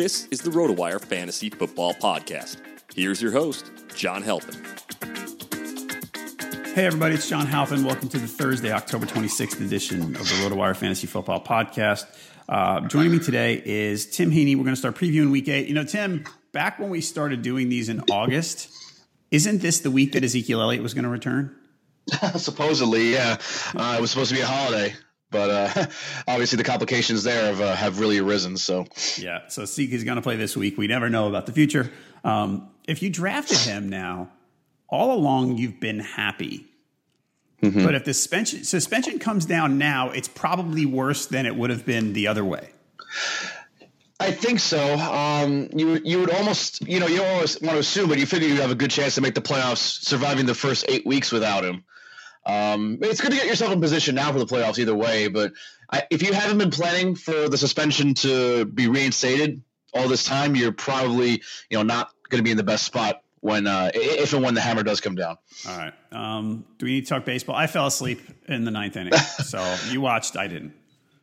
This is the RotoWire Fantasy Football Podcast. Here's your host, John Halpin. Hey, everybody, it's John Halpin. Welcome to the Thursday, October 26th edition of the RotoWire Fantasy Football Podcast. Uh, joining me today is Tim Heaney. We're going to start previewing week eight. You know, Tim, back when we started doing these in August, isn't this the week that Ezekiel Elliott was going to return? Supposedly, yeah. Uh, it was supposed to be a holiday, but uh, obviously the complications there have, uh, have really arisen. So, yeah. So Zeke is going to play this week. We never know about the future. Um, if you drafted him now, all along you've been happy. Mm-hmm. But if the suspension, suspension comes down now, it's probably worse than it would have been the other way. I think so. Um, you you would almost you know you don't always want to assume, but you figure you have a good chance to make the playoffs, surviving the first eight weeks without him. Um, it's good to get yourself in position now for the playoffs either way. But I, if you haven't been planning for the suspension to be reinstated all this time, you're probably you know not going to be in the best spot when uh, if and when the hammer does come down. All right. Um, do we need to talk baseball? I fell asleep in the ninth inning, so you watched. I didn't.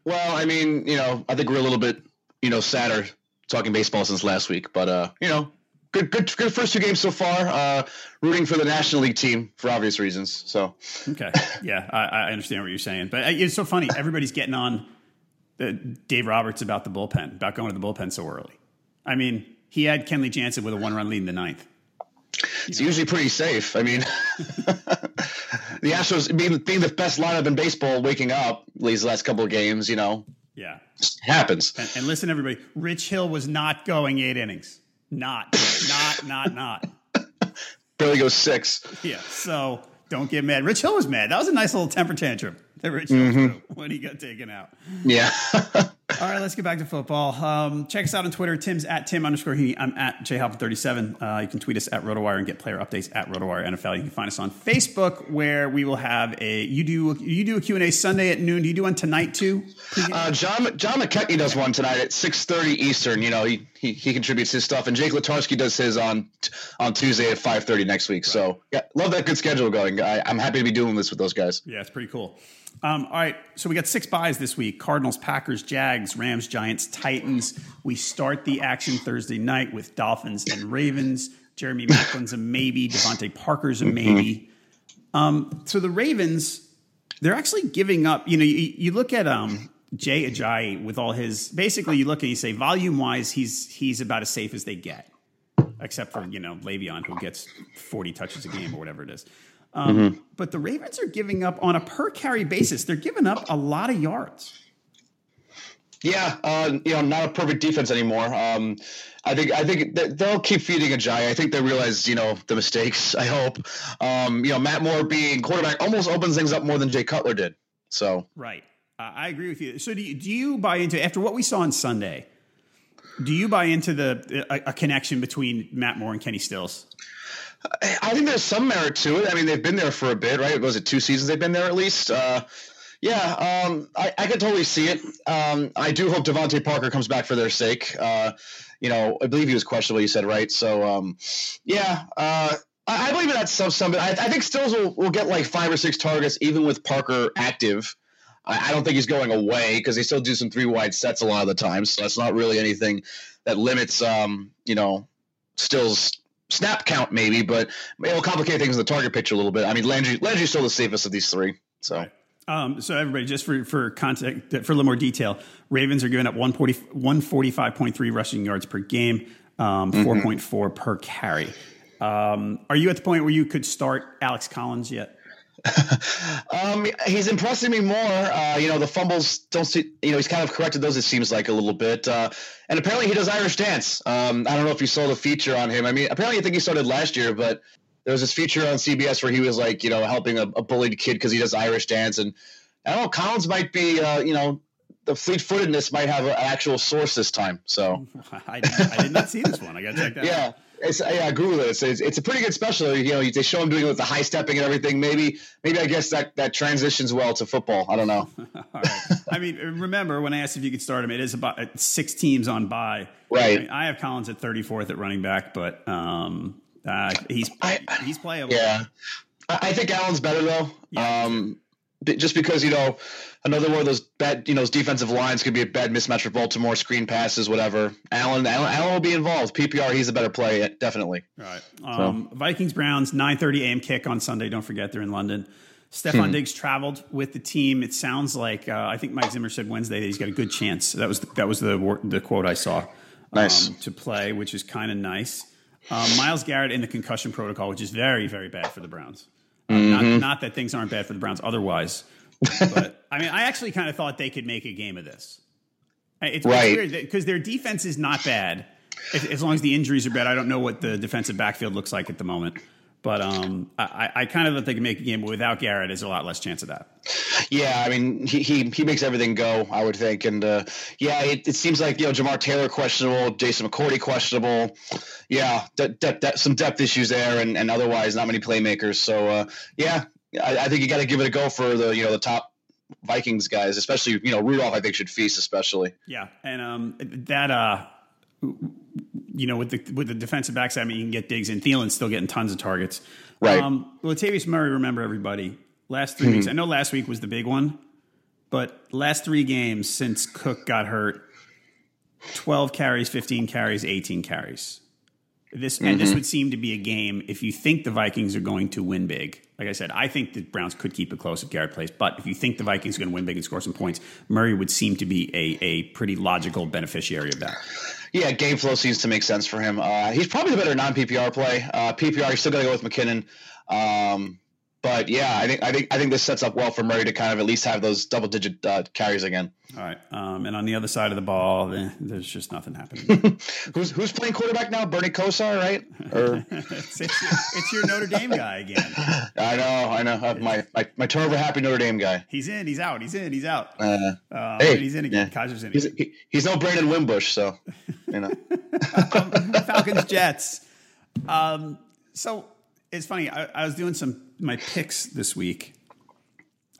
Well, I mean, you know, I think we're a little bit you know sadder talking baseball since last week, but uh, you know, good good good first two games so far. Uh, rooting for the National League team for obvious reasons. So okay, yeah, I, I understand what you're saying, but uh, it's so funny. Everybody's getting on the Dave Roberts about the bullpen, about going to the bullpen so early. I mean, he had Kenley Jansen with a one run lead in the ninth. It's usually pretty safe. I mean, the Astros being, being the best lineup in baseball, waking up these last couple of games, you know, yeah, happens. And, and, listen, everybody, Rich Hill was not going eight innings. Not, not, not, not. Barely goes six. Yeah. So don't get mad. Rich Hill was mad. That was a nice little temper tantrum that Rich Hill mm-hmm. when he got taken out. Yeah. All right, let's get back to football. Um, check us out on Twitter. Tim's at Tim underscore he. I'm at jhalpin37. Uh, you can tweet us at RotoWire and get player updates at RotoWire NFL. You can find us on Facebook where we will have a you do you do a Q and A Sunday at noon. Do you do one tonight too? Uh, John John McKechnie does one tonight at 6:30 Eastern. You know he, he he contributes his stuff, and Jake Latarski does his on on Tuesday at 5:30 next week. Right. So yeah, love that good schedule going. I, I'm happy to be doing this with those guys. Yeah, it's pretty cool. Um, all right, so we got six byes this week: Cardinals, Packers, Jags, Rams, Giants, Titans. We start the action Thursday night with Dolphins and Ravens. Jeremy Maclin's a maybe. DeVante Parker's a maybe. Um, so the Ravens, they're actually giving up. You know, you, you look at um, Jay Ajayi with all his. Basically, you look and you say volume wise, he's he's about as safe as they get, except for you know Le'Veon who gets forty touches a game or whatever it is. Um, mm-hmm. But the Ravens are giving up on a per carry basis. They're giving up a lot of yards. Yeah, uh, you know, not a perfect defense anymore. Um, I think I think they'll keep feeding Ajayi. I think they realize, you know, the mistakes. I hope. Um, you know, Matt Moore being quarterback almost opens things up more than Jay Cutler did. So right, uh, I agree with you. So do you, do you buy into after what we saw on Sunday? Do you buy into the a, a connection between Matt Moore and Kenny Stills? I think there's some merit to it. I mean, they've been there for a bit, right? Was it two seasons they've been there at least? Uh, yeah, um, I, I could totally see it. Um, I do hope DeVante Parker comes back for their sake. Uh, you know, I believe he was questionable. You said right, so um, yeah, uh, I, I, believe in that stuff. Some, I, I think Stills will, will get like five or six targets even with Parker active. I, I don't think he's going away because they still do some three wide sets a lot of the times. So that's not really anything that limits, um, you know, Stills snap count maybe, but it'll complicate things in the target picture a little bit. I mean, Landry Landry's still the safest of these three. So. Right. Um, so everybody, just for for context, for a little more detail, Ravens are giving up 145.3 rushing yards per game, um, mm-hmm. 4.4 per carry. Um, are you at the point where you could start Alex Collins yet? um, he's impressing me more. Uh, you know, the fumbles don't see. You know, he's kind of corrected those. It seems like a little bit. Uh, and apparently, he does Irish dance. Um, I don't know if you saw the feature on him. I mean, apparently, I think he started last year, but there was this feature on CBS where he was like, you know, helping a, a bullied kid because he does Irish dance. And I don't know, Collins might be, uh, you know, the fleet footedness might have an actual source this time. So I, I, did not see this one. I got to check that. Yeah. Out. It's, yeah, Google it. It's, it's, it's, a pretty good special. You know, they show him doing it with the high stepping and everything. Maybe, maybe I guess that that transitions well to football. I don't know. I mean, remember when I asked if you could start him? It is about six teams on bye. Right. I, mean, I have Collins at 34th at running back, but um, uh, he's I, he's playable. Yeah, I think Allen's better though. Yeah. Um, just because you know another one of those bad you know those defensive lines could be a bad mismatch for Baltimore, screen passes, whatever. Allen, Allen, Allen will be involved. PPR, he's a better play, definitely. All right. Um, so. Vikings Browns 9:30 a.m. kick on Sunday. Don't forget they're in London. Stefon hmm. Diggs traveled with the team. It sounds like uh, I think Mike Zimmer said Wednesday that he's got a good chance. That was the, that was the the quote I saw. Nice um, to play, which is kind of nice. Um, Myles Garrett in the concussion protocol, which is very very bad for the Browns. Mm-hmm. Not, not, that things aren't bad for the Browns otherwise, but I mean, I actually kind of thought they could make a game of this. It's, right. weird because their defense is not bad. As long as the injuries are bad, I don't know what the defensive backfield looks like at the moment. But um, I, I kind of thought they could make a game, but without Garrett, there's a lot less chance of that. Yeah, I mean, he he, he makes everything go, I would think, and uh, yeah, it, it, seems like you know Jamar Taylor questionable, Jason McCourty questionable, yeah, de- de- de- some depth issues there, and, and otherwise not many playmakers. So uh, yeah, I, I think you got to give it a go for the you know the top Vikings guys, especially you know Rudolph. I think should feast especially. Yeah, and um, that uh, you know with the with the defensive backs, I mean you can get Diggs and Thielen's still getting tons of targets. Right. Um, Latavius Murray, remember everybody. Last 3 mm-hmm. weeks, I know last week was the big one, but last three games since Cook got hurt, twelve carries, fifteen carries, eighteen carries. This mm-hmm. and this mm-hmm. would seem to be a game if you think the Vikings are going to win big. Like I said, I think the Browns could keep it close if Garrett plays. But if you think the Vikings are going to win big and score some points, Murray would seem to be a, a pretty logical beneficiary of that. Yeah, game flow seems to make sense for him. Uh, he's probably the better non PPR play. Uh, PPR, you're still going to go with McKinnon. Um, but yeah, I think I think I think this sets up well for Murray to kind of at least have those double digit uh, carries again. All right, um, and on the other side of the ball, eh, there's just nothing happening. who's who's playing quarterback now? Bernie Kosar, right? Or it's, it's, your, it's, your, Notre Dame guy again. I know, I know. Uh, my my my turnover happy Notre Dame guy. He's in. He's out. He's in. He's out. Uh, uh, hey, he's in again. Yeah. in. He's, he, he's no Brandon Wimbush, so you know. um, Falcons Jets. Um, so it's funny. I, I was doing some my picks this week,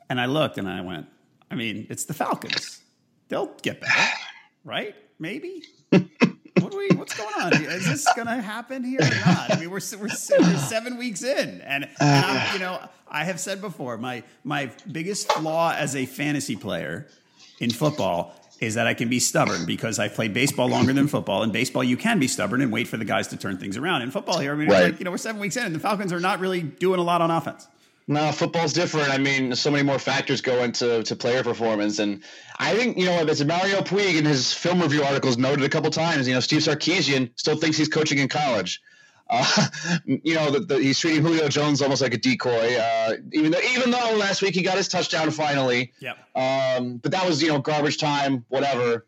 and I looked and I went, I mean, it's the Falcons. They'll get better, right? Maybe. what, we, what's going on? Is this going to happen here or not? I mean, we're we're, we're seven weeks in, and, uh. and I'm, you know, I have said before, my my biggest flaw as a fantasy player in football is that I can be stubborn because I've played baseball longer than football. In baseball, you can be stubborn and wait for the guys to turn things around. In football, here, I mean, right. like, you know, we're seven weeks in, and the Falcons are not really doing a lot on offense. No, football's different. I mean, so many more factors go into to player performance, and I think you know as Mario Puig in his film review articles noted a couple times. You know, Steve Sarkisian still thinks he's coaching in college. Uh, you know, the, the, he's treating Julio Jones almost like a decoy. Uh, even though, even though last week he got his touchdown finally. Yep. Um, but that was you know garbage time, whatever.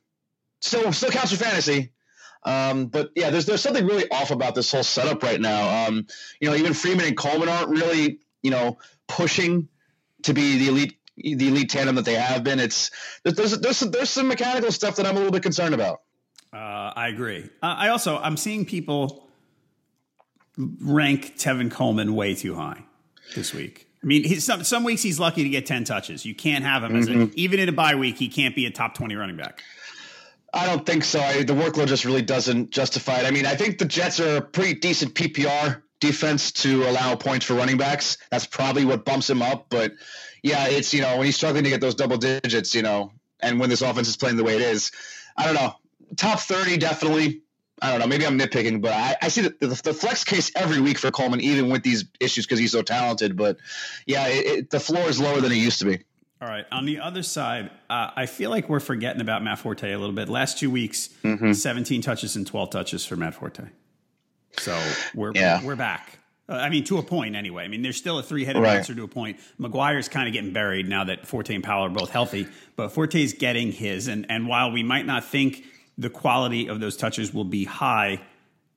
Still, still counts for fantasy. Um, but yeah, there's there's something really off about this whole setup right now. Um, you know, even Freeman and Coleman aren't really you know, pushing to be the elite the elite tandem that they have been. It's there's there's some, there's some mechanical stuff that I'm a little bit concerned about. Uh, I agree. Uh, I also I'm seeing people rank Tevin Coleman way too high this week. I mean, some some weeks he's lucky to get ten touches. You can't have him mm-hmm. as a, mm-hmm. even in a bye week. He can't be a top twenty running back. I don't think so. I, the workload just really doesn't justify it. I mean, I think the Jets are a pretty decent PPR defense to allow points for running backs. That's probably what bumps him up. But yeah, it's you know when he's struggling to get those double digits, you know, and when this offense is playing the way it is, I don't know. Top thirty definitely. I don't know. Maybe I'm nitpicking, but I, I see the, the, the, flex case every week for Coleman, even with these issues because he's so talented. But yeah, it, it, the floor is lower than it used to be. All right. On the other side, uh, I feel like we're forgetting about Matt Forte a little bit. Last two weeks, mm-hmm. 17 touches and 12 touches for Matt Forte. So we're yeah. we're back. Uh, I mean, to a point anyway. I mean, there's still a three-headed right. monster to a point. McGuire's kind of getting buried now that Forte and Powell are both healthy, but Forte's getting his. And and while we might not think the quality of those touches will be high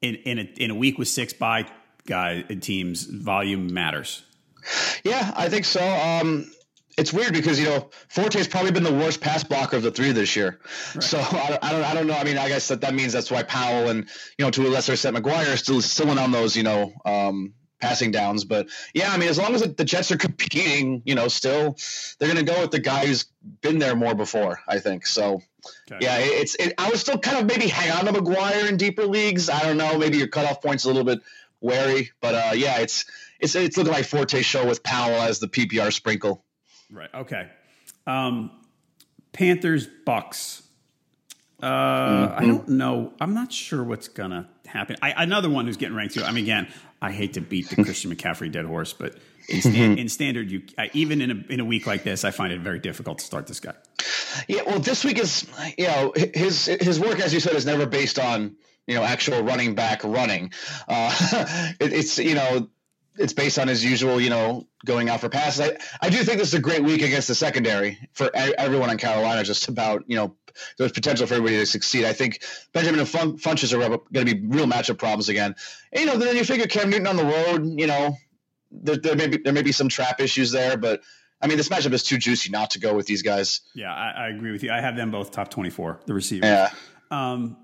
in in a, in a week with six by guy teams, volume matters. Yeah, I think so. Um, it's weird because you know Forte's probably been the worst pass blocker of the three this year. Right. So I, I, don't I don't know. I mean, I guess that, that means that's why Powell and you know to a lesser extent McGuire still still in on those you know um, passing downs. But yeah, I mean, as long as the Jets are competing, you know, still they're going to go with the guy who's been there more before. I think so. Okay. Yeah, it's. It, I would still kind of maybe hang on to McGuire in deeper leagues. I don't know. Maybe your cutoff point's a little bit wary, but uh, yeah, it's it's it's looking like Forte show with Powell as the PPR sprinkle. Right. Okay. Um, Panthers Bucs. Uh, mm-hmm. I don't know. I'm not sure what's gonna happen. I, another one who's getting ranked too. I mean, again, I hate to beat the Christian McCaffrey dead horse, but in, stand, in standard, you I, even in a in a week like this, I find it very difficult to start this guy. Yeah, well, this week is you know his his work, as you said, is never based on you know actual running back running. Uh, it, it's you know it's based on his usual, you know, going out for passes. I, I do think this is a great week against the secondary for everyone in Carolina. Just about, you know, there's potential for everybody to succeed. I think Benjamin and Fun- Funchess are going to be real matchup problems again. And, you know, then you figure Cam Newton on the road. You know, there, there may be there may be some trap issues there, but I mean, this matchup is too juicy not to go with these guys. Yeah, I, I agree with you. I have them both top 24, the receivers. Yeah. Um,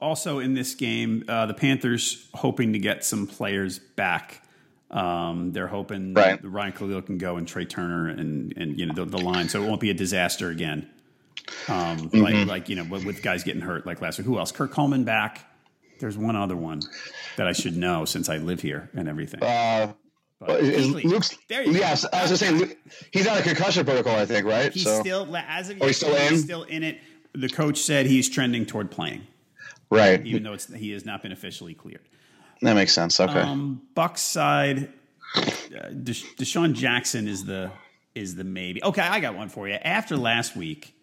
also in this game, uh, the Panthers hoping to get some players back. Um, they're hoping right. Ryan Kalil can go and Trai Turner and and you know the, the line, so it won't be a disaster again. Um, mm-hmm. like like you know with, with, guys getting hurt like last week. Who else? Kurt Coleman back. There's one other one that I should know since I live here and everything. Uh, Luke's, there you yes, go. I was just saying he's on a concussion protocol, I think, right? He's so. still as of oh, he's still in. He's still in it. The coach said he's trending toward playing, right? Even though it's he has not been officially cleared. That makes sense. Okay. Um, Bucs side, uh, Desha- DeSean Jackson is the is the maybe. Okay, I got one for you. After last week,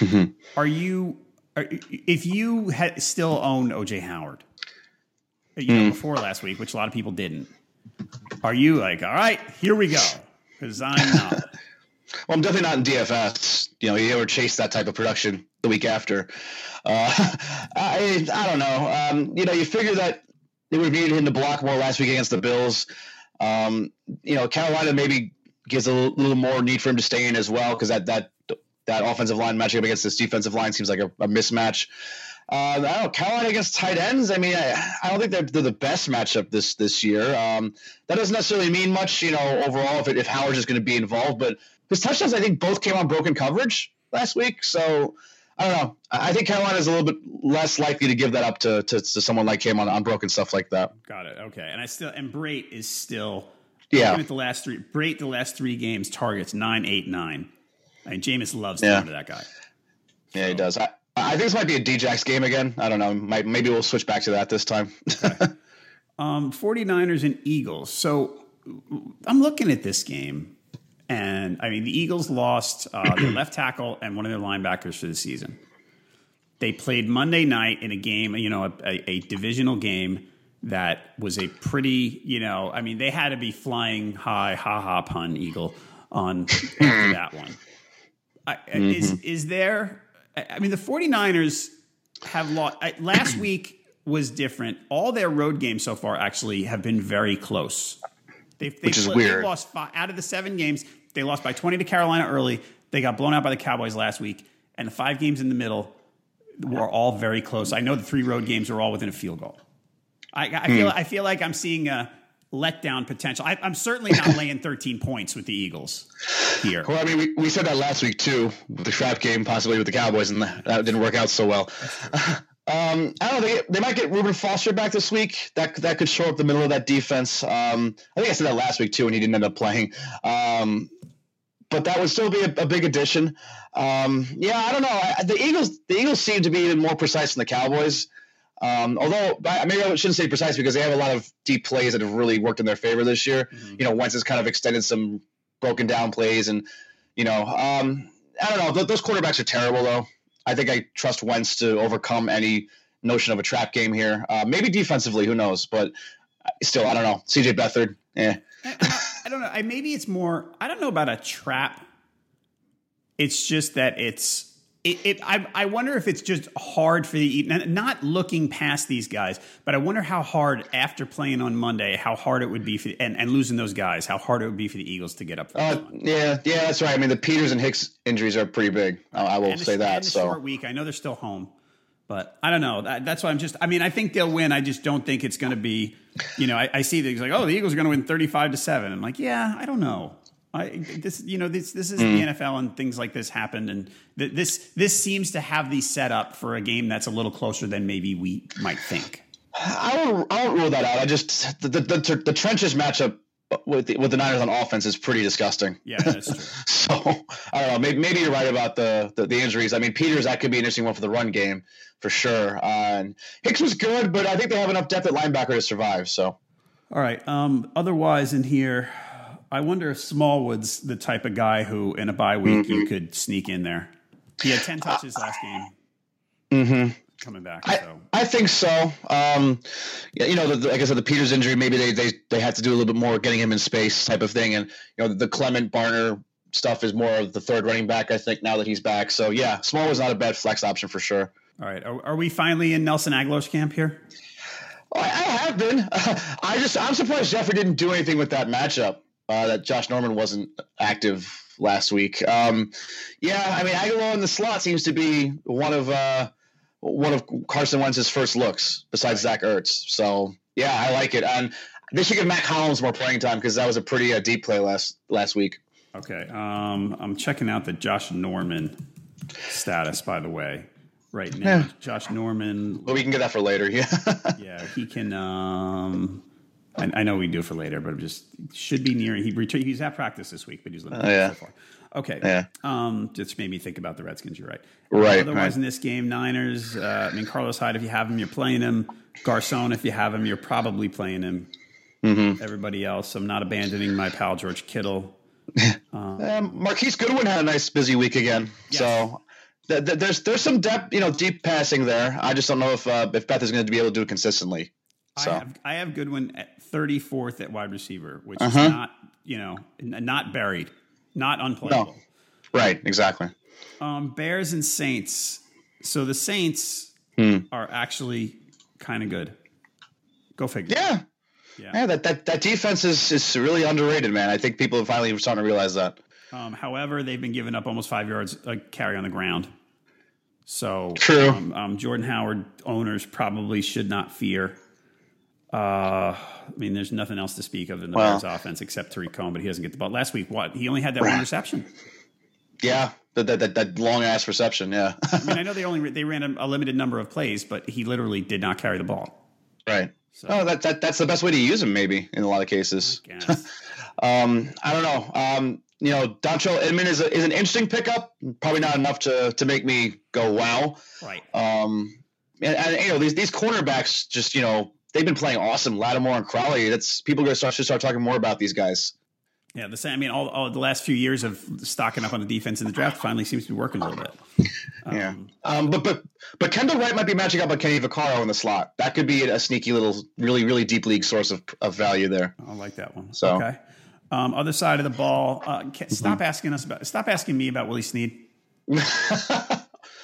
are you are, if you had still owned OJ Howard, you know, mm. before last week, which a lot of people didn't, are you like, all right, here we go? Because I'm not. well, I'm definitely not in DFS. You know, you ever chase that type of production the week after. Uh, I I don't know. Um, you know, you figure that they would have needed him to block more last week against the Bills. Um, you know, Carolina maybe gives a little more need for him to stay in as well because that that that offensive line matching up against this defensive line seems like a, a mismatch. Uh, I don't know, Carolina against tight ends. I mean, I, I don't think they're, they're, the best matchup this this year. Um, that doesn't necessarily mean much, you know, overall if it, if Howard's just going to be involved. But his touchdowns, I think, both came on broken coverage last week. So I don't know. I think Carolina is a little bit less likely to give that up to, to, to someone like him on, on broken stuff like that. Got it. Okay. And I still and Brate is still yeah. At the last three Brate the last three games targets nine eight nine. I mean, Jameis loves yeah. to that guy. Yeah, so. he does. I, I think this might be a Djax game again. I don't know. Might, maybe we'll switch back to that this time. okay. um, 49ers and Eagles. So I'm looking at this game, and I mean, the Eagles lost uh, their left tackle and one of their linebackers for the season. They played Monday night in a game, you know, a, a divisional game that was a pretty, you know, I mean, they had to be flying high, ha ha pun eagle on that one. I, mm-hmm. Is is there? I mean, the 49ers have lost. Last week was different. All their road games so far actually have been very close. They've, they've, Which is weird. Lost five, out of the seven games. They lost by 20 to Carolina early. They got blown out by the Cowboys last week. And the five games in the middle were all very close. I know the three road games were all within a field goal. I, I feel hmm. I feel like I'm seeing a letdown potential. I, am certainly not laying 13 points with the Eagles here. Well, I mean, we, we said that last week too, with the trap game possibly with the Cowboys, and that, didn't work out so well. Um, I don't know. They, they might get Reuben Foster back this week. That that could show up the middle of that defense. Um, I think I said that last week too, and he didn't end up playing. Um, but that would still be a, a big addition. Um, yeah, I don't know. I, the Eagles the Eagles seem to be even more precise than the Cowboys. Um, although maybe I shouldn't say precise because they have a lot of deep plays that have really worked in their favor this year. Mm-hmm. You know, Wentz has kind of extended some broken down plays, and you know, um, I don't know. Those quarterbacks are terrible though. I think I trust Wentz to overcome any notion of a trap game here. Uh, maybe defensively, who knows? But still, I don't know. CJ Beathard, yeah. I, I don't know. I, maybe it's more. I don't know about a trap. It's just that it's it, it, I, I wonder if it's just hard for the not looking past these guys, but I wonder how hard after playing on Monday, how hard it would be for and, and losing those guys, how hard it would be for the Eagles to get up. Uh, yeah, yeah, that's right. I mean, the Peters and Hicks injuries are pretty big. I, I will say that. so short week. I know they're still home, but I don't know. That, that's why I'm just. I mean, I think they'll win. I just don't think it's going to be. You know, I, I see things like, oh, the Eagles are going to win 35 to seven. I'm like, yeah, I don't know. I, this, you know, this this is mm. the NFL, and things like this happened, and th- this this seems to have the setup for a game that's a little closer than maybe we might think. I won't, I won't rule that out. I just the the, the, the trenches matchup with the, with the Niners on offense is pretty disgusting. Yeah, that's true. so I don't know. Maybe, maybe you're right about the, the, the injuries. I mean, Peters that could be an interesting one for the run game for sure. Uh, and Hicks was good, but I think they have enough depth at linebacker to survive. So. All right. Um, otherwise, in here, I wonder if Smallwood's the type of guy who, in a bye week, mm-hmm. you could sneak in there. He had ten touches last game. Mm-hmm. Coming back, I, so. I think so. Um, you know, the, the, like I said, the Peters injury, maybe they, they they had to do a little bit more getting him in space type of thing, and you know, the, Clement Barner stuff is more of the third running back. I think now that he's back, so yeah, Small was not a bad flex option for sure. All right, are, are we finally in Nelson Agholor's camp here? I, I have been. I just I'm surprised Jeffery didn't do anything with that matchup uh, that Josh Norman wasn't active last week. Um, yeah, I mean Agholor in the slot seems to be one of uh, one of Carson Wentz's first looks besides right. Zach Ertz. So yeah, I like it. And they should give Mack Hollins more playing time because that was a pretty uh, deep play last last week. Okay, um, I'm checking out the Josh Norman status by the way right now. Yeah. Josh Norman. Well, we can get that for later. Yeah. yeah, he can. Um, I, I, know we do it for later, but just should be near. He returned. He's at practice this week, but he's limited oh, yeah. so far. Okay. Yeah. Um, just made me think about the Redskins. You're right. Right. Uh, otherwise, right. in this game, Niners. Uh, I mean, Carlos Hyde. If you have him, you're playing him. Garcon. If you have him, you're probably playing him. Mm-hmm. Everybody else, I'm not abandoning my pal George Kittle. Um, um, Marquise Goodwin had a nice busy week again. Yes. So th- th- there's there's some depth, you know, deep passing there. I just don't know if uh, if Beth is going to be able to do it consistently. So. I have I have Goodwin at 34th at wide receiver, which uh-huh. is not you know not buried, not unplayable. No. Right, exactly. Um, Bears and Saints. So the Saints hmm. are actually kind of good. Go figure. Yeah. Yeah. yeah, that, that that defense is, is really underrated, man. I think people are finally starting to realize that. Um, however, they've been giving up almost five yards a carry on the ground. So true. Um, um, Jordan Howard owners probably should not fear uh, I mean, there's nothing else to speak of in the well, Bears offense except Tarik Cohen, but he doesn't get the ball. Last week, what? He only had that one reception. Yeah, That that, that, long ass reception. Yeah. I mean, I know they only they ran a, a, limited number of plays, but he literally did not carry the ball. Right. So. Oh, that, that that's the best way to use him, maybe in a lot of cases. I um, I don't know. Um, you know, Dontrelle Inman is a, is an interesting pickup. Probably not enough to to make me go wow. Right. Um, and, and you know these these cornerbacks just you know they've been playing awesome. Lattimore and Crawley. That's people going to start should start talking more about these guys. Yeah, the same. I mean, all, all, the last few years of stocking up on the defense in the draft finally seems to be working a little bit. Um, yeah, um, but but but Kendall Wright might be matching up with Kenny Vaccaro in the slot. That could be a sneaky little, really really deep league source of, of value there. I like that one. So okay, um, other side of the ball. Uh, stop mm-hmm. asking us about. Stop asking me about Willie Snead.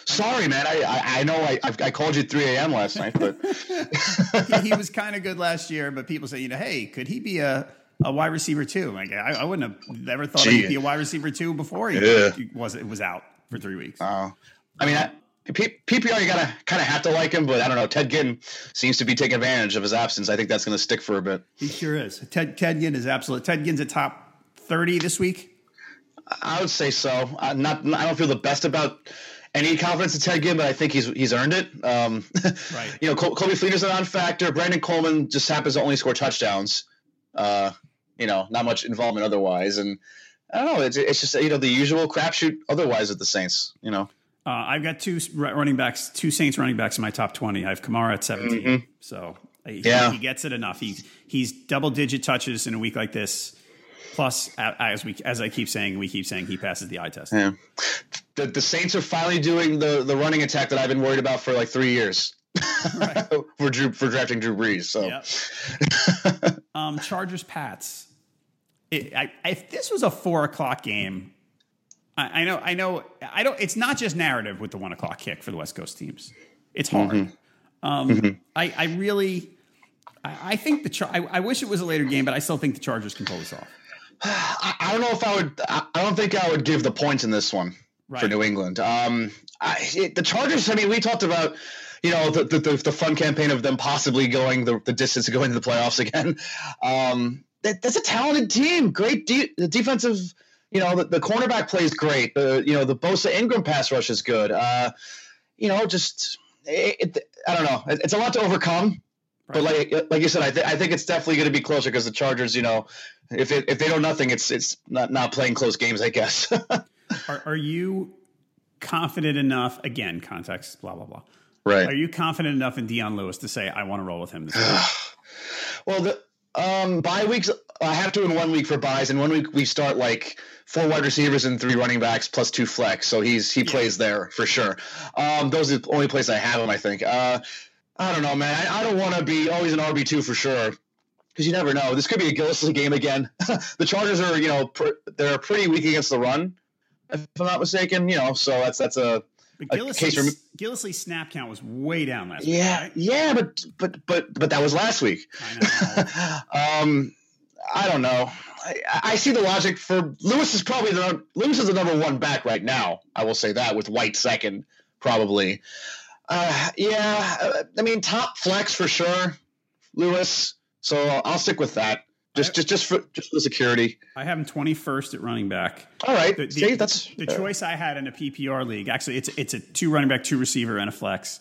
Sorry, man. I I, I know I, I called you at 3 a.m. last night, but he, he was kind of good last year. But people say, you know, hey, could he be a a wide receiver too? Like I, I wouldn't have never thought Gee. he'd be a wide receiver too before he, yeah. was it was out for three weeks. Oh, I mean. I, P- PPR, you gotta kind of have to like him, but I don't know. Ted Ginn seems to be taking advantage of his absence. I think that's going to stick for a bit. He sure is. Ted Ted Ginn is absolute. Ted Ginn's a top thirty this week. I would say so. Uh, not, I don't feel the best about any confidence in Ted Ginn, but I think he's he's earned it. Um, right. You know, Col- Coby Fleener's a non-factor. Brandon Coleman just happens to only score touchdowns. Uh, you know, not much involvement otherwise, and I don't know. It's, it's just you know the usual crapshoot otherwise with the Saints. You know. Uh, I've got two running backs, two Saints running backs in my top twenty. I have Kamara at 17 mm-hmm. so he, yeah. he gets it enough. He's he's double digit touches in a week like this. Plus, as we as I keep saying, we keep saying he passes the eye test. Yeah. The, the Saints are finally doing the the running attack that I've been worried about for like three years. for Drew for drafting Drew Brees. So, yep. um, Chargers Pats. It, I, if this was a four o'clock game, I, I, know, I know, I don't. It's not just narrative with the one o'clock kick for the West Coast teams. It's hard. Mm-hmm. Um, mm-hmm. I, I really, I, I think the. Char- I, I wish it was a later game, but I still think the Chargers can pull this off. I don't know if I would. I don't think I would give the points in this one right. for New England. Um, I, it, the Chargers. I mean, we talked about you know the, the, the fun campaign of them possibly going the, the distance to going to the playoffs again. Um, that, that's a talented team. Great de- the defensive. You know the, the cornerback plays great. The you know the Bosa Ingram pass rush is good. Uh, you know just it, it, I don't know. It's a lot to overcome. But like like you said, I, th- I think it's definitely going to be closer because the Chargers, you know, if it, if they know nothing, it's it's not not playing close games, I guess. are, are you confident enough? Again, context, blah blah blah. Right. Are you confident enough in Dion Lewis to say I want to roll with him this week? well, the um, bye weeks I have to in one week for byes, and one week we start like four wide receivers and three running backs plus two flex. So he's he yeah. plays there for sure. Um, those are the only place I have him. I think. Uh, I don't know, man. I, I don't want to be always an RB two for sure because you never know. This could be a Gillislee game again. the Chargers are, you know, pr- they're pretty weak against the run, if I'm not mistaken. You know, so that's that's a, a case for Gillislee's snap count was way down last yeah, week. Right? Yeah, but but but but that was last week. I um, I don't know. I, I, see the logic for Lewis is probably the Lewis is the number one back right now. I will say that with White second, probably. Uh, yeah, uh, I mean top flex for sure, Lewis. So I'll stick with that. Just, just, just for just for the security. I have him twenty first at running back. All right, the, the, See, that's the uh, choice I had in a PPR league. Actually, it's it's a two running back, two receiver, and a flex.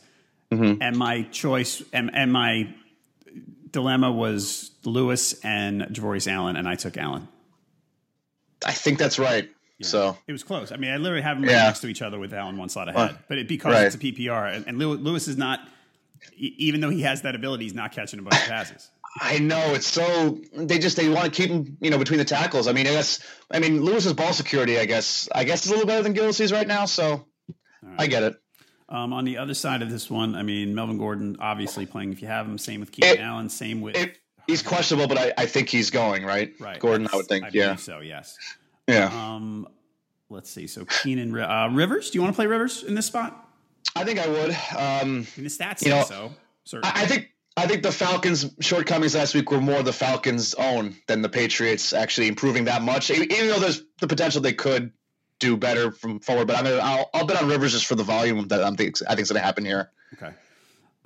Mm-hmm. And my choice and, and my dilemma was Lewis and Javorius Allen, and I took Allen. I think that's right. Yeah. So it was close. I mean, I literally have them right yeah. next to each other with Allen one slot ahead. Uh, but it, because right. it's a PPR, and, and, Lewis is not, even though he has that ability, he's not catching a bunch of passes. I know it's so they just they want to keep him you know between the tackles. I mean, I guess I mean Lewis's ball security. I guess I guess is a little better than Gillislee's right now. So right. I get it. Um, on the other side of this one, I mean Melvin Gordon obviously playing if you have him. Same with Keenan Allen. Same with it, he's questionable, but I, I think he's going right. Right, Gordon. I would think. I yeah. So yes. Yeah. Um, let's see. So Keenan uh, Rivers. Do you want to play Rivers in this spot? I think I would. Um, the stats you know, so. Certainly. I, I think I think the Falcons' shortcomings last week were more the Falcons' own than the Patriots actually improving that much. Even though there's the potential they could do better from forward, but I mean, I'll, I'll bet on Rivers just for the volume that I'm think, I think is going to happen here. Okay.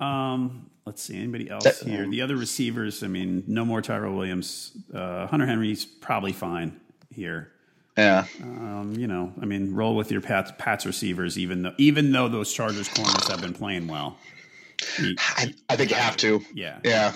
Um, let's see anybody else that, here. The other receivers. I mean, no more Tyrell Williams. Uh, Hunter Henry's probably fine here. Yeah. Um, you know, I mean, roll with your Pats, Pats receivers, even though even though those Chargers corners have been playing well. You- I, I think you have to. yeah, Yeah.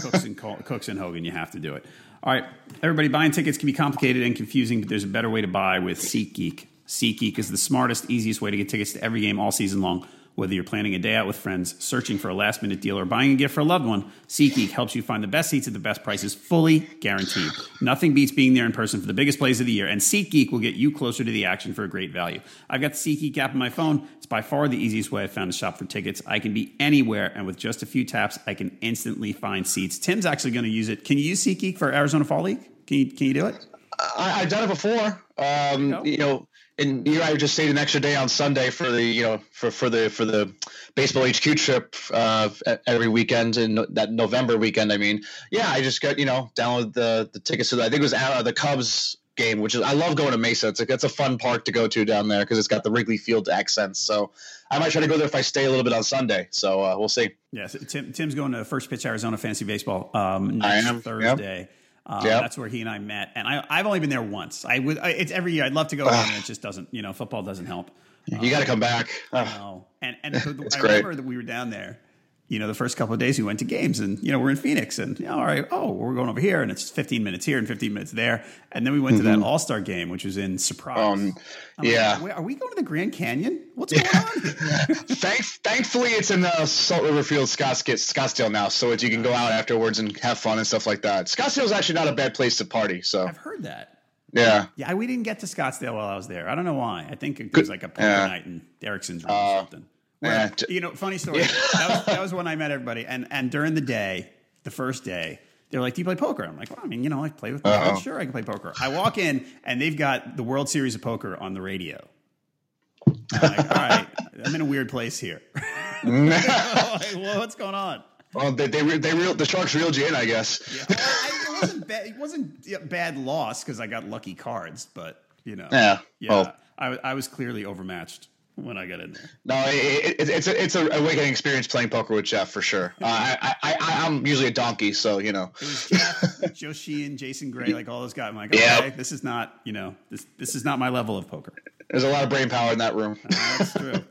Cooks and Cooks and Hogan, you have to do it. All right, everybody, buying tickets can be complicated and confusing, but there's a better way to buy with SeatGeek. SeatGeek is the smartest, easiest way to get tickets to every game all season long. Whether you're planning a day out with friends, searching for a last minute deal, or buying a gift for a loved one, SeatGeek helps you find the best seats at the best prices, fully guaranteed. Nothing beats being there in person for the biggest plays of the year, and SeatGeek will get you closer to the action for a great value. I've got the SeatGeek app on my phone. It's by far the easiest way I've found to shop for tickets. I can be anywhere, and with just a few taps, I can instantly find seats. Tim's actually going to use it. Can you use SeatGeek for Arizona Fall League? Can you, can you do it? I, I've done it before. Um, go. you know, and you know, I just stayed an extra day on Sunday for the you know for for the for the baseball HQ trip uh, every weekend and no, that November weekend. I mean, yeah, I just got you know downloaded the the tickets to the, I think it was uh, the Cubs game, which is I love going to Mesa. It's a it's a fun park to go to down there because it's got the Wrigley Field accents. So I might try to go there if I stay a little bit on Sunday. So uh, we'll see. Yes, Tim, Tim's going to First Pitch Arizona Fantasy Baseball um, next am, yep. Um, Yep. That's where he and I met, and I, I've only been there once. I would, I, it's every year. I'd love to go, and it just doesn't. You know, football doesn't help. You got to come back. No, and and so It's I remember that we were down there. You know, the first couple of days we went to games, and you know we're in Phoenix, and you know, all right, oh, we're going over here, and it's 15 minutes here and 15 minutes there, and then we went to that mm-hmm. All Star game, which was in Surprise. Um, I'm like, yeah. "Wait, are we going to the Grand Canyon? What's going on? Thank, thankfully, it's in the Salt River Field, Scottsdale, Scottsdale now, so you can go out afterwards and have fun and stuff like that. Scottsdale's actually not a bad place to party. So I've heard that. yeah, Yeah, we didn't get to Scottsdale while I was there. I don't know why. I think it was like a poker Yeah. night in Erickson's room or uh, something. Where, yeah, you know, funny story. That, was, that was when I met everybody, and and during the day, the first day, they're like, "Do you play poker?" I'm like, "Well, I mean, you know, I play with poker. Uh-oh. Sure, I can play poker." I walk in, and they've got the World Series of Poker on the radio. I'm like, "All right, I'm in a weird place here." Like, well, what's going on? well, they they re- they real the Sharks reeled you in, I guess. Well, I, it wasn't bad. It wasn't yeah, bad loss because I got lucky cards, but you know, Yeah, yeah. well- I, I was clearly overmatched when I got in there. No, it, it, it's a it's a awakening experience playing poker with Jeff for sure. Uh, I, I I I'm usually a donkey, so you know. It was Jeff, Joe Sheehan, Jason Gray, like all those guys. I'm like, Yeah. okay, this is not, you know, this this is not my level of poker. There's a lot of brain power in that room. That's true.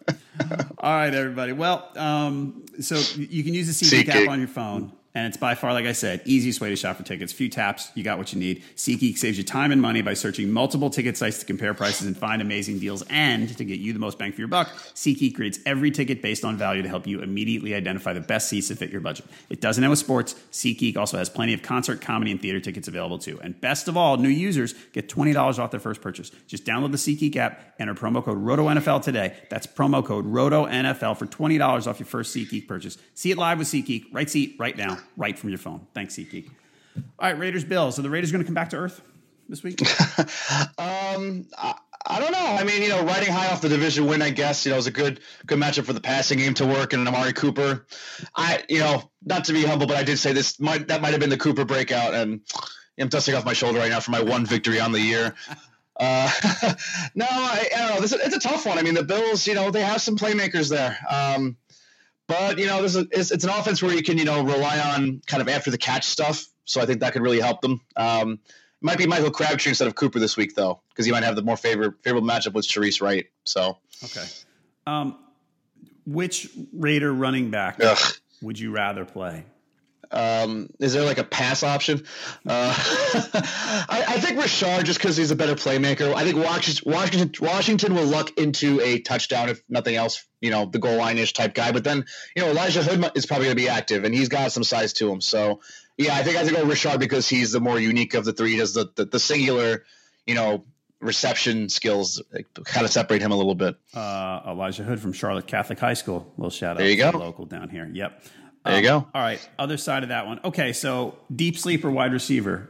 All right, everybody. Well, um, so you can use the SeatGeek app SeatGeek. on your phone, and it's by far, like I said, easiest way to shop for tickets. Few taps, you got what you need. SeatGeek saves you time and money by searching multiple ticket sites to compare prices and find amazing deals. And to get you the most bang for your buck, SeatGeek creates every ticket based on value to help you immediately identify the best seats to fit your budget. It doesn't end with sports. SeatGeek also has plenty of concert, comedy, and theater tickets available too. And best of all, new users get $20 off their first purchase. Just download the SeatGeek app, enter promo code RotoNFL today. That's promo code RotoNFL for $20 off your first SeatGeek purchase. See it live with SeatGeek, right seat, right now, right from your phone. Thanks, SeatGeek. All right, Raiders, Bills. So the Raiders going to come back to earth this week? Um, I, I don't know. I mean, you know, riding high off the division win, I guess, you know, it was a good good matchup for the passing game to work and Amari Cooper. I, you know, not to be humble, but I did say this might that might have been the Cooper breakout, and I'm dusting off my shoulder right now for my one victory on the year. Uh, no, I, I don't know. This it's a tough one. I mean, the Bills, you know, they have some playmakers there. Um, but you know, this is it's, it's an offense where you can you know rely on kind of after the catch stuff. So I think that could really help them. Um, it might be Michael Crabtree instead of Cooper this week though, because he might have the more favor, favorable matchup with Shareece Wright. So Okay. Um, which Raider running back Ugh. would you rather play? Um, is there like a pass option? Uh, I, I think Rashard just because he's a better playmaker. I think Washington, Washington, Washington will luck into a touchdown if nothing else. You know, the goal line ish type guy. But then you know Elijah Hood is probably going to be active, and he's got some size to him. So yeah, I think I think go Rashard because he's the more unique of the three. He does the the, the singular, you know, reception skills kind of separate him a little bit. Uh, Elijah Hood from Charlotte Catholic High School. little shout out There you go. local down here. Yep. There you Um, go. All right. Other side of that one. Okay. So deep sleeper wide receiver,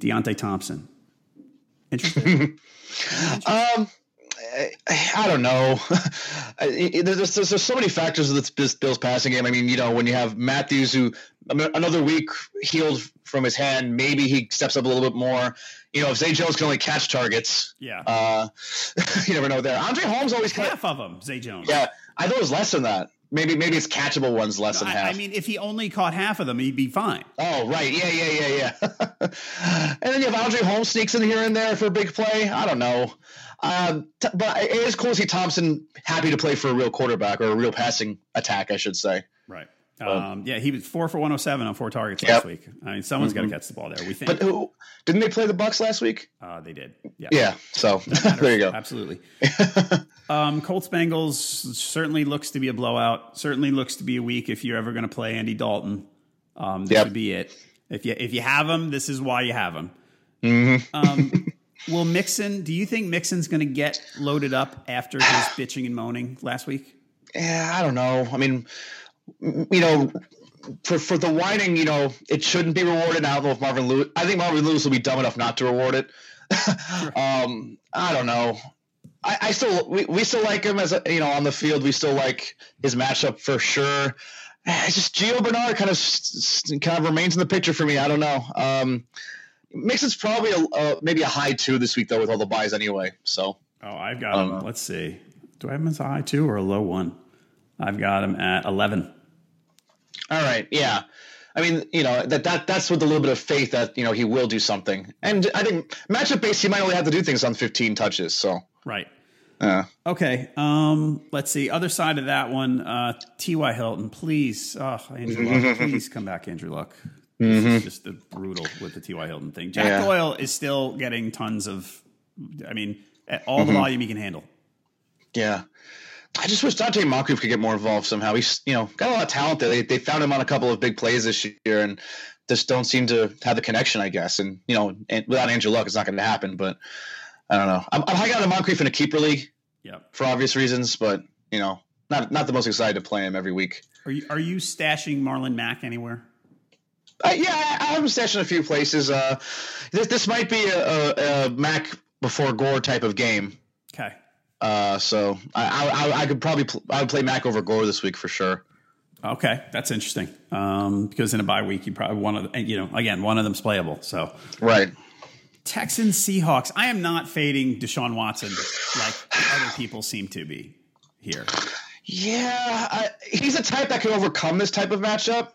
Deonte Thompson. Interesting. Um, I, I don't know. There's, there's, there's so many factors of this, Bills passing game. I mean, you know, when you have Matthews, who another week healed from his hand, maybe he steps up a little bit more. You know, if Zay Jones can only catch targets, yeah. uh, you never know there. Andre Holmes always kind of, Half of them, Zay Jones. yeah, I thought it was less than that. Maybe maybe it's catchable ones less than I, half. I mean, if he only caught half of them, he'd be fine. Oh right, yeah, yeah, yeah, yeah. and then you have Andre Holmes sneaks in here and there for a big play. I don't know, um, t- but it is cool to see Thompson happy to play for a real quarterback or a real passing attack, I should say. Right. Um, yeah, he was four for 107 on four targets Yep. last week. I mean, someone's got to catch the ball there. We think But who didn't they play the Bucs last week? uh, they did. Yeah. Yeah, so there you go. Absolutely. um, Colts Bengals certainly looks to be a blowout. Certainly looks to be a week if you're ever going to play Andy Dalton. Um, this Yep. would be it. If you if you have him, this is why you have him. Mm-hmm. Um, will Mixon? Do you think Mixon's going to get loaded up after his bitching and moaning last week? Yeah, I don't know. I mean, you know, for for the whining, you know, it shouldn't be rewarded. I don't know if Marvin Lewis. I think Marvin Lewis will be dumb enough not to reward it. um, I don't know. I, I still we, we still like him as a, you know on the field. We still like his matchup for sure. It's just Gio Bernard kind of kind of remains in the picture for me. I don't know. Um, Mixon's probably a, maybe a high two this week though with all the byes anyway. So Oh, I've got him. Let's see. Do I have him as a high two or a low one? I've got him at 11. All right, yeah. I mean, you know that that that's with a little bit of faith that you know he will do something. And I think matchup based, he might only have to do things on 15 touches. So, Right. uh, Okay. Um, let's see. Other side of that one, uh, T.Y. Hilton, please. Oh, Andrew Luck, please come back, Andrew Luck. This is just the brutal with the T.Y. Hilton thing. Jack Yeah. Doyle is still getting tons of, I mean, all the volume he can handle. yeah. I just wish Donte Moncrief could get more involved somehow. He's you know got a lot of talent there. They they found him on a couple of big plays this year, and just don't seem to have the connection, I guess. And you know, and without Andrew Luck, it's not going to happen. But I don't know. I'm, I'm high on Moncrief in a keeper league yeah, for obvious reasons, but you know, not not the most excited to play him every week. Are you, are you stashing Marlon Mack anywhere? Uh, yeah, I I have him stashed a few places. Uh, this this might be a, a, a Mack before Gore type of game. Okay. Uh, so I, I I could probably pl- I would play Mack over Gore this week for sure. Okay, that's interesting. Um, because in a bye week, you probably one of the, you know again one of them's playable. So Right. Texans Seahawks. I am not fading Deshaun Watson like other people seem to be here. Yeah, I, he's a type that can overcome this type of matchup.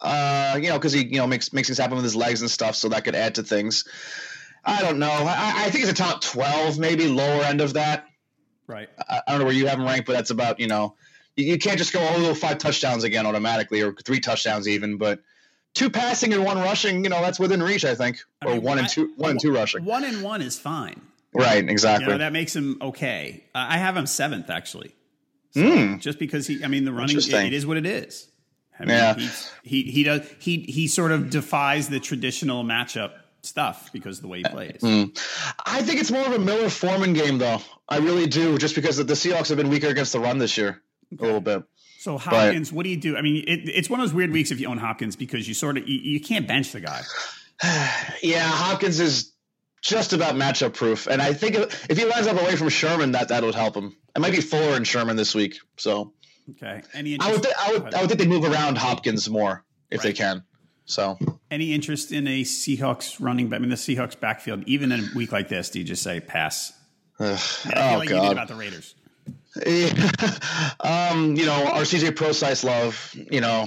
Uh, you know, because he you know makes makes things happen with his legs and stuff, so that could add to things. I don't know. I, I think it's a top twelve, maybe lower end of that. Right. I, I don't know where you have him ranked, but that's about you know you, you can't just go oh five touchdowns again automatically or three touchdowns even, but two passing and one rushing, you know that's within reach, I think, I or mean, one and two one and two rushing. One and one is fine. Right, You exactly. know that makes him okay. Uh, I have him seventh actually. So Just because he, I mean, the running it. It is what it is. I mean, Yeah. he's- he he does he he sort of defies the traditional matchup stuff because of the way he plays. Hmm. I think it's more of a Miller Foreman game, though. I really do, just because the Seahawks have been weaker against the run this year a little bit. So Hopkins, what do you do? I mean, it, it's one of those weird weeks if you own Hopkins because you sort of you, you can't bench the guy. Yeah, Hopkins is just about matchup proof, and I think if if he lines up away from Sherman, that that would help him. It might be Fuller and Sherman this week, so Okay. Any I would th- I would I would think they move around Hopkins more if they can. So any interest in a Seahawks running back? I mean, the Seahawks backfield, even in a week like this, do you just say pass? ugh, I oh like you did god, about the Raiders. um, you know our CJ Prosise love, you know.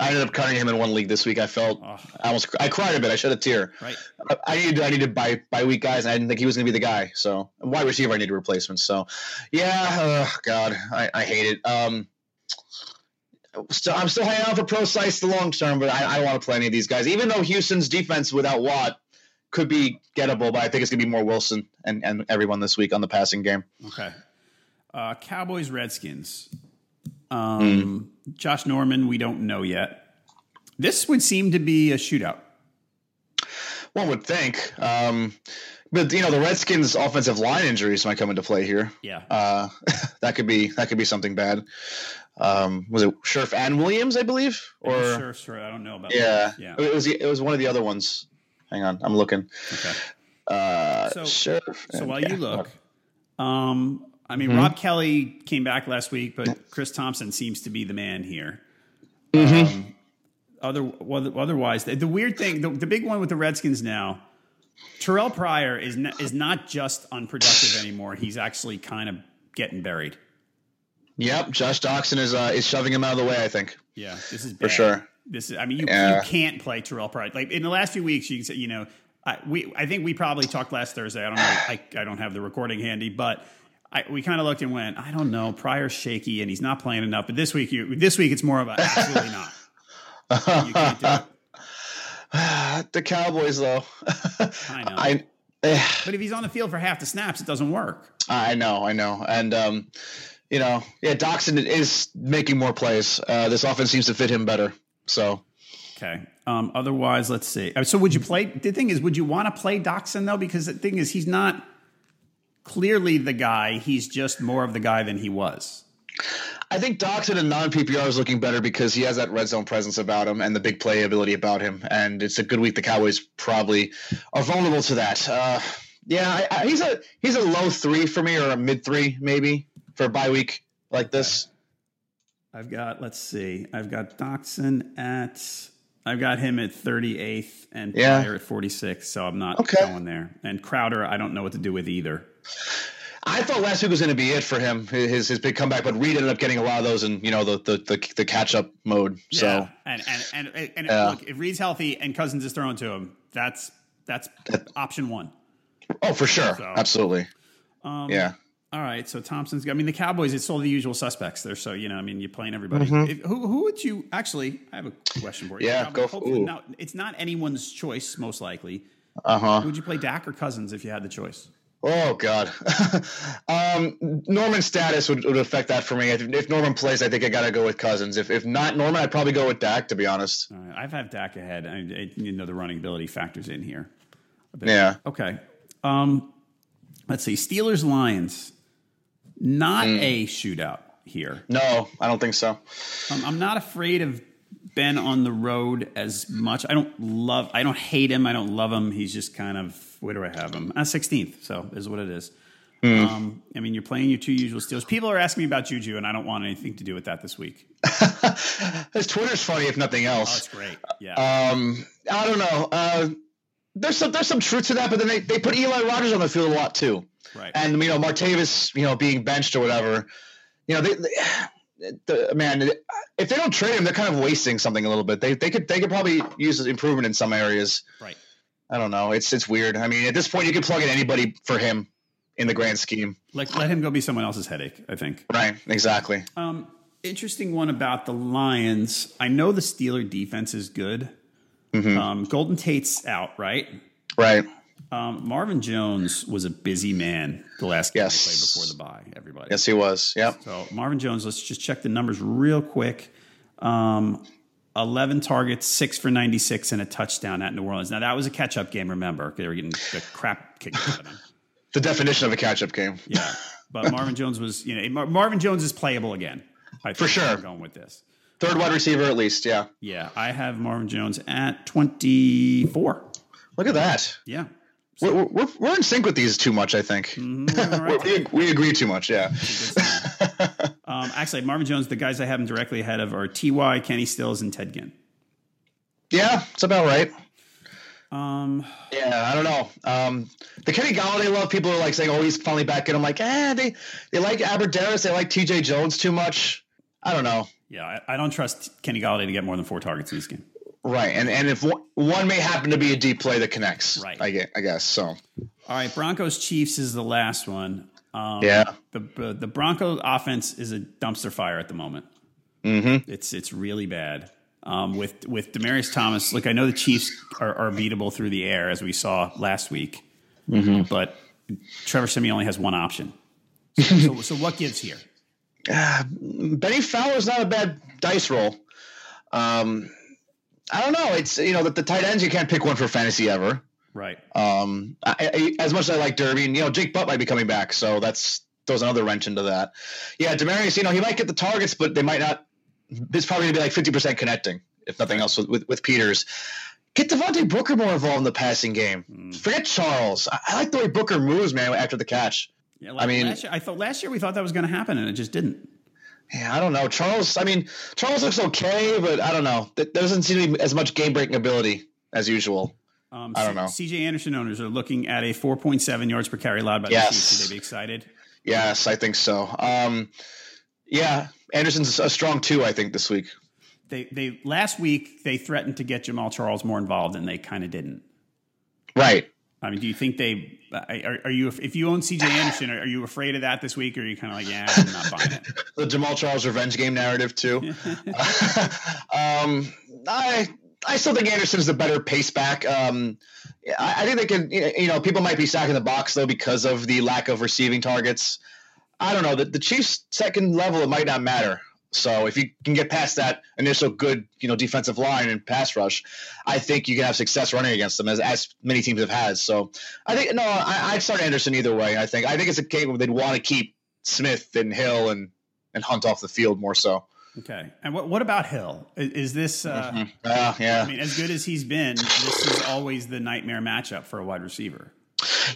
I ended up cutting him in one league this week. I felt Oh. I almost I cried a bit. I shed a tear. Right. I- I needed I needed by by week guys, and I didn't think he was going to be the guy. So wide receiver, I needed replacements. So yeah, uh, God, I, I hate it. Um, still, I'm still hanging out for Pro the long term, but I, I don't want to play any of these guys. Even though Houston's defense without Watt could be gettable, but I think it's going to be more Wilson and and everyone this week on the passing game. Okay. Uh, Cowboys Redskins. Um, Josh Norman, we don't know yet. This would seem to be a shootout. One would think. Um, but you know the Redskins' offensive line injuries might come into play here. Yeah. Uh, that could be that could be something bad. Um, was it Scherff and Williams, I believe, or sure, sure. I don't know about yeah, that. Yeah. it was it was one of the other ones. Hang on, I'm looking. Okay. Uh, So- Scherff. So while yeah. you look, um, I Mm-hmm. mean, Rob Kelley came back last week, but Chris Thompson seems to be the man here. Mm-hmm. Um, other, well, otherwise, the, the weird thing, the, the big one with the Redskins now, Terrelle Pryor is not, is not just unproductive anymore. He's actually kind of getting buried. Yep, Josh Doctson is uh, is shoving him out of the way. I think. Yeah, this is bad. for sure. This is. I mean, you, Yeah. you can't play Terrelle Pryor. Like in the last few weeks, you can say, you know, I, we. I think we probably talked last Thursday. I don't know. I, I don't have the recording handy, but. I, we kind of looked and went, I don't know. Pryor's shaky and he's not playing enough. But this week, you, this week it's more of a absolutely not. You can't do it. the Cowboys, though. I know. I. eh, But if he's on the field for half the snaps, it doesn't work. I know, I know, and um, you know, yeah, Doctson is making more plays. Uh, this offense seems to fit him better. So Okay. Um, otherwise, let's see. Uh, So, would you play? The thing is, would you want to play Doctson though? Because the thing is, he's not clearly the guy. He's just more of the guy than he was. I think Doctson in non PPR is looking better because he has that red zone presence about him and the big play ability about him. And it's a good week. The Cowboys probably are vulnerable to that. Uh, yeah, I, I, he's a he's a low three for me or a mid three maybe for a bye week like this. I've got. Let's see. I've got Doctson at. I've got him at 38th and Yeah. Pryor at 46. So I'm not Okay. going there. And Crowder, I don't know what to do with either. I thought last week was going to be it for him, his his big comeback, but Reed ended up getting a lot of those in you know the the the, the catch up mode. So Yeah. and and and and, Yeah. look, if Reed's healthy and Cousins is thrown to him, that's that's option one. oh for sure, So- absolutely, Um, yeah. All right, so Thompson's. I mean, the Cowboys. It's all the usual suspects there. So you know, I mean, you're playing everybody. If, who who would you actually? I have a question for you. Mm-hmm. Yeah, go for- not- it's not anyone's choice, most likely. Uh huh. Would you play, Dak or Cousins, if you had the choice? Oh God, um, Norman's status would, would affect that for me. If, if Norman plays, I think I got to go with Cousins. If if not Norman, I'd probably go with Dak. To be honest, right, I've had Dak ahead. I, I, you know, the running ability factors in here. yeah. Okay. Um, let's see. Steelers Lions. Not Mm. a shootout here. No, I don't think so. Um, I'm not afraid of Ben on the road as much. I don't love. I don't hate him. I don't love him. He's just kind of. Where do I have him? Uh, 16th. So is what it is. Um, I mean, you're playing your two usual steals. People are asking me about Juju, and I don't want anything to do with that this week. His Twitter's funny, if nothing Oh, else. it's great. Yeah. Um, I don't know. Uh, there's some there's some truth to that, but then they, they put Eli Rogers on the field a lot too. Right. and you know Martavis, you know, being benched or whatever, you know, they, they the, man, if they don't trade him, they're kind of wasting something a little bit. They they could they could probably use improvement in some areas. right. I don't know. It's it's weird. I mean, at this point, you could plug in anybody for him in the grand scheme. Like let him go be someone else's headache. I think. Right. Exactly. Um, interesting one about the Lions. I know the Steeler defense is good. Mm-hmm. Um, Golden Tate's out, right? Right. Um, Marvin Jones was a busy man the last game Yes. they played before the bye. Everybody. Yes, he was. Yep. So Marvin Jones. Let's just check the numbers real quick. Um, Eleven targets, six for ninety-six, and a touchdown at New Orleans. Now that was a catch-up game. Remember, they were getting the crap kicked out of them. The definition of a catch-up game. Yeah, but Marvin Jones was, you know, Mar- Marvin Jones is playable again. I think For sure. I'm going with this. Third wide receiver at least. Yeah. Yeah, I have Marvin Jones at 24. Look at that. Yeah. We're, we're, we're in sync with these too much. I think Mm-hmm. right. we, we agree too much. Yeah. Um, actually, Marvin Jones, the guys I have him directly ahead of are Ty, Kenny Stills, and Ted Ginn. Yeah, it's about right. Um, Yeah, I don't know. Um, the Kenny Golladay love people are like saying, "Oh, he's finally back," and I'm like, "Eh, they they like Aberderis, they like T.J. Jones too much." I don't know. yeah, I, I don't trust Kenny Golladay to get more than four targets in this game. Right, and and if one, one may happen to be a deep play that connects, Right. I get, I guess so. All right, Broncos Chiefs is the last one. Um, Yeah. the the the Broncos offense is a dumpster fire at the moment. Mm-hmm. It's it's really bad. Um, with with Demaryius Thomas, look, I know the Chiefs are, are beatable through the air as we saw last week, but Trevor Siemian only has one option. So, so, so what gives here? Bennie Fowler's not a bad dice roll. Um, I don't know. It's you know that the tight ends you can't pick one for fantasy ever. Right. Um, I, I, as much as I like Derby, and you know Jake Butt might be coming back, so that's throws another wrench into that. Yeah, Demaryius, you know he might get the targets, but they might not. It's probably gonna be like fifty percent connecting, if nothing else, with, with with Peters. Get Devontae Booker more involved in the passing game. Forget Charles. I, I like the way Booker moves, man, after the catch. Yeah, like I mean- last year, I thought last year we thought that was going to happen, and it just didn't. Yeah, I don't know. Charles, I mean, Charles looks okay, but I don't know. There doesn't seem to be as much game breaking ability as usual. Um, I don't know. C.J. Anderson owners are looking at a 4.7 yards per carry allowed by Yes. the Chiefs. Should they be excited? Yes, I think so. Um, Yeah, Anderson's a strong two, I think, this week. They they last week they threatened to get Jamaal Charles more involved, and they kind of didn't. Right. I mean, do you think they are, are you if you own CJ Anderson, are you afraid of that this week, or are you kind of like, yeah, I'm not buying it? the Jamaal Charles revenge game narrative too. um, I I still think Anderson's the better pace back. Um, I, I think they can. You know, people might be stacking the box though because of the lack of receiving targets. I don't know. The, the Chiefs' second level it might not matter. So if you can get past that initial good, you know, defensive line and pass rush, I think you can have success running against them as, as many teams have had. So I think no, I, would start Anderson either way. I think I think it's a game where they'd want to keep Smith and Hill and and Hunt off the field more so. Okay, and what what about Hill? Is, is this? Uh, mm-hmm. uh, yeah, I mean, as good as he's been, this is always the nightmare matchup for a wide receiver.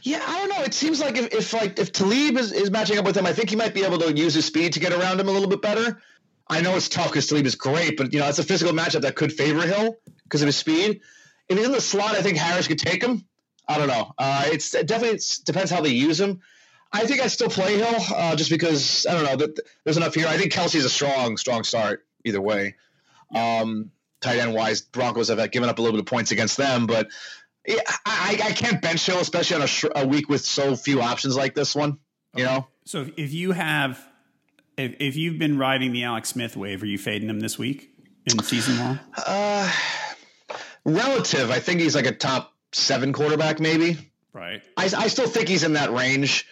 Yeah, I don't know. It seems like if, if like if Talib is, is matching up with him, I think he might be able to use his speed to get around him a little bit better. I know it's tough because Talib is great, but you know it's a physical matchup that could favor Hill because of his speed. If he's in the slot, I think Harris could take him. I don't know. Uh, it's it definitely it's, depends how they use him. I think I still play Hill uh, just because I don't know. that There's enough here. I think Kelce's a strong, strong start either way. Um, tight end wise, Broncos have given up a little bit of points against them, but yeah, I, I can't bench Hill, especially on a, sh- a week with so few options like this one. You know. So if you have if, if you've been riding the Alex Smith wave, are you fading him this week in season long? Uh, relative. I think he's like a top seven quarterback, maybe. Right. I, I still think he's in that range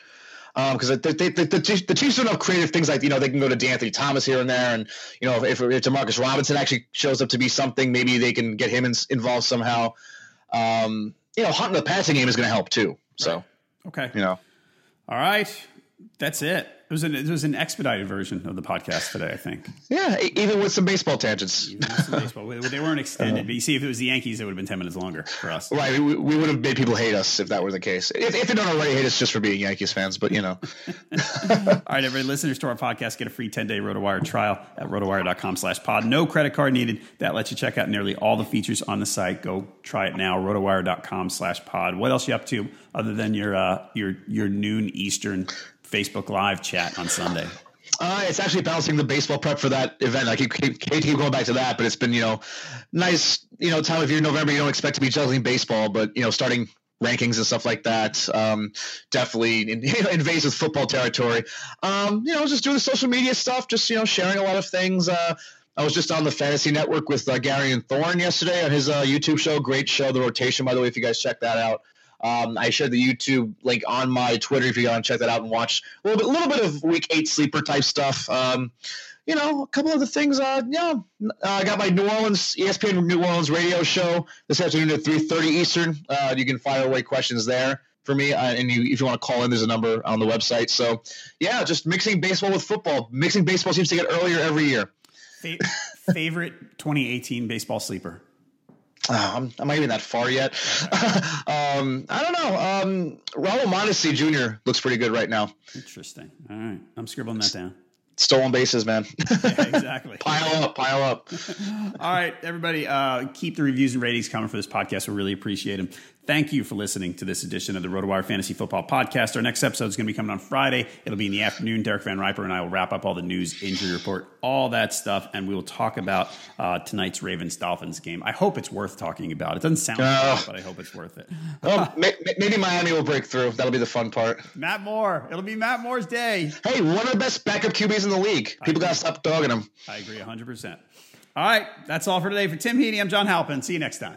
because um, the, the, the, the, Chiefs do enough creative things like you know they can go to De'Anthony Thomas here and there, and you know if, if Demarcus Robinson actually shows up to be something, maybe they can get him in, involved somehow. Um, you know, hunting the passing game is going to help too. So, right. okay, you know, all right, that's it. It was an it was an expedited version of the podcast today, I think. Yeah, even with some baseball tangents. Some baseball. they weren't extended, uh, but you see, if it was the Yankees, it would have been ten minutes longer for us. Right, we, we would have made people hate us if that were the case. If, if they don't already hate us just for being Yankees fans, but you know. All right, everybody, listeners to our podcast get a free ten day RotoWire trial at rotowire.com/pod. No credit card needed. That lets you check out nearly all the features on the site. Go try it now. Rotowire.com/pod. What else you up to other than your uh, your your noon Eastern Facebook Live chat on Sunday? Uh, it's actually balancing the baseball prep for that event. I keep, keep, keep going back to that, but it's been you know nice you know time of year November. You don't expect to be juggling baseball, but you know starting rankings and stuff like that. Um, definitely in, you know, invades with football territory. Um, you know, just doing the social media stuff, just you know sharing a lot of things. Uh, I was just on the Fantasy Network with uh, Gary and Thorne yesterday on his uh, YouTube show. Great show, The Rotation, by the way, if you guys check that out. Um, I shared the YouTube link on my Twitter if you want to check that out and watch a little bit, little bit of Week Eight sleeper type stuff. Um, you know, a couple of the things. Uh, yeah, uh, I got my New Orleans ESPN New Orleans radio show this afternoon at three thirty Eastern. Uh, you can fire away questions there for me, uh, and you, if you want to call in, there's a number on the website. So, yeah, just mixing baseball with football. Mixing baseball seems to get earlier every year. favorite 2018 baseball sleeper. Oh, I'm, I'm not even that far yet. um, I don't know. Um, Raul Mondesi Jr. looks pretty good right now. Interesting. All right. I'm scribbling that down. Stolen bases, man. yeah, exactly. pile up, pile up. All right, everybody, uh, keep the reviews and ratings coming for this podcast. We really appreciate them. Thank you for listening to this edition of the RotoWire Fantasy Football Podcast. Our next episode is going to be coming on Friday. It'll be in the afternoon. Derek Van Riper and I will wrap up all the news, injury report, all that stuff, and we will talk about uh, tonight's Ravens Dolphins game. I hope it's worth talking about. It doesn't sound, uh, but I hope it's worth it. well, maybe Miami will break through. That'll be the fun part. Matt Moore. It'll be Matt Moore's day. Hey, one of the best backup QBs in the league. People got to stop dogging him. I agree 100%. All right, that's all for today. For Tim Heaney, I'm John Halpin. See you next time.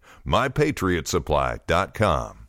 MyPatriotSupply.com.